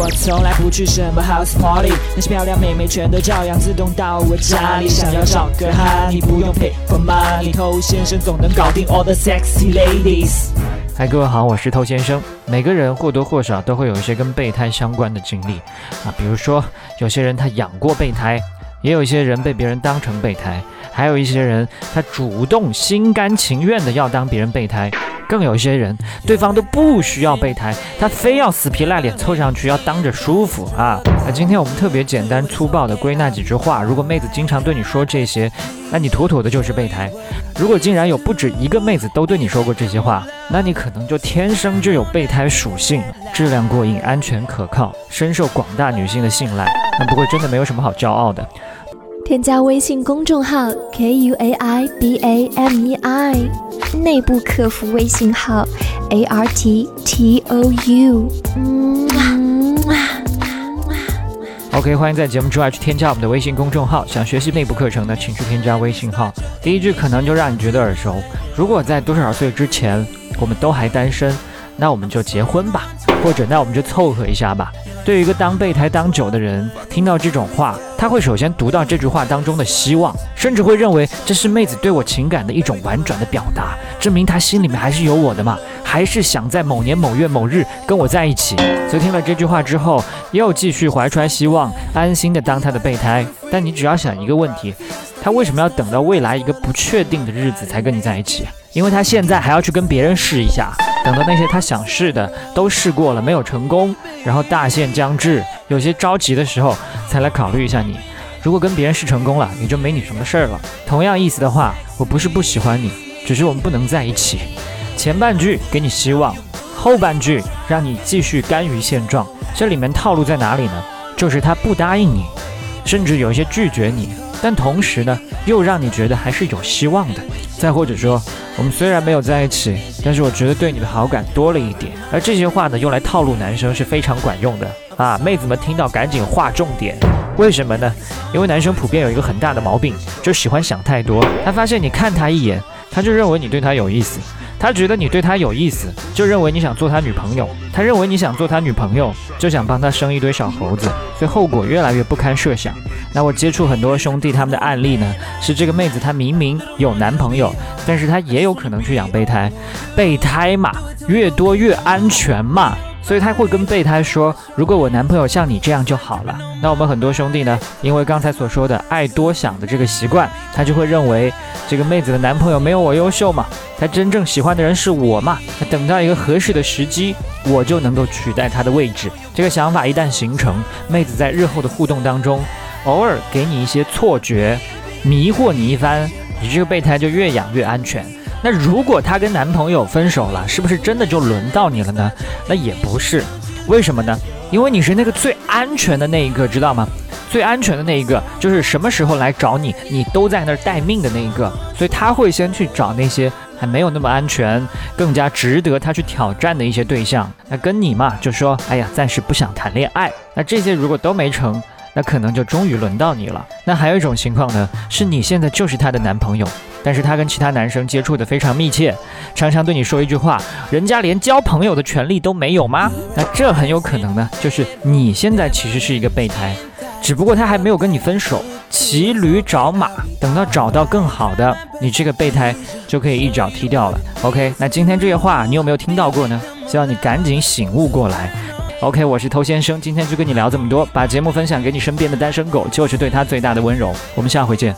我从来不去什么 house party，那些漂亮妹妹全都照样自动到我家里。想要找个哈，你不用 pay for money，偷先生总能搞定 all the sexy ladies。嗨，各位好，我是偷先生。每个人或多或少都会有一些跟备胎相关的经历啊，比如说有些人他养过备胎，也有一些人被别人当成备胎，还有一些人他主动心甘情愿的要当别人备胎。更有些人，对方都不需要备胎，他非要死皮赖脸凑上去，要当着舒服啊！那今天我们特别简单粗暴的归纳几句话，如果妹子经常对你说这些，那你妥妥的就是备胎；如果竟然有不止一个妹子都对你说过这些话，那你可能就天生就有备胎属性，质量过硬，安全可靠，深受广大女性的信赖。那不过真的没有什么好骄傲的。添加微信公众号 k u a i b a m e i，内部客服微信号 a r t t o u。OK，欢迎在节目之外去添加我们的微信公众号。想学习内部课程的，请去添加微信号。第一句可能就让你觉得耳熟。如果在多少岁之前我们都还单身，那我们就结婚吧，或者那我们就凑合一下吧。对于一个当备胎当久的人，听到这种话，他会首先读到这句话当中的希望，甚至会认为这是妹子对我情感的一种婉转的表达，证明她心里面还是有我的嘛，还是想在某年某月某日跟我在一起。所以听了这句话之后，又继续怀揣希望，安心的当他的备胎。但你只要想一个问题，他为什么要等到未来一个不确定的日子才跟你在一起？因为他现在还要去跟别人试一下。等到那些他想试的都试过了，没有成功，然后大限将至，有些着急的时候，才来考虑一下你。如果跟别人试成功了，也就没你什么事儿了。同样意思的话，我不是不喜欢你，只是我们不能在一起。前半句给你希望，后半句让你继续甘于现状。这里面套路在哪里呢？就是他不答应你，甚至有一些拒绝你，但同时呢，又让你觉得还是有希望的。再或者说。我们虽然没有在一起，但是我觉得对你的好感多了一点。而这些话呢，用来套路男生是非常管用的啊！妹子们听到赶紧划重点。为什么呢？因为男生普遍有一个很大的毛病，就喜欢想太多。他发现你看他一眼，他就认为你对他有意思。他觉得你对他有意思，就认为你想做他女朋友。他认为你想做他女朋友，就想帮他生一堆小猴子，所以后果越来越不堪设想。那我接触很多兄弟他们的案例呢，是这个妹子她明明有男朋友，但是她也有可能去养备胎。备胎嘛，越多越安全嘛。所以他会跟备胎说：“如果我男朋友像你这样就好了。”那我们很多兄弟呢，因为刚才所说的爱多想的这个习惯，他就会认为这个妹子的男朋友没有我优秀嘛，他真正喜欢的人是我嘛，他等到一个合适的时机，我就能够取代他的位置。这个想法一旦形成，妹子在日后的互动当中，偶尔给你一些错觉，迷惑你一番，你这个备胎就越养越安全。那如果她跟男朋友分手了，是不是真的就轮到你了呢？那也不是，为什么呢？因为你是那个最安全的那一个，知道吗？最安全的那一个，就是什么时候来找你，你都在那儿待命的那一个。所以他会先去找那些还没有那么安全、更加值得他去挑战的一些对象。那跟你嘛，就说，哎呀，暂时不想谈恋爱。那这些如果都没成，那可能就终于轮到你了。那还有一种情况呢，是你现在就是他的男朋友。但是他跟其他男生接触的非常密切，常常对你说一句话：“人家连交朋友的权利都没有吗？”那这很有可能呢，就是你现在其实是一个备胎，只不过他还没有跟你分手，骑驴找马，等到找到更好的，你这个备胎就可以一脚踢掉了。OK，那今天这些话你有没有听到过呢？希望你赶紧醒悟过来。OK，我是偷先生，今天就跟你聊这么多，把节目分享给你身边的单身狗，就是对他最大的温柔。我们下回见。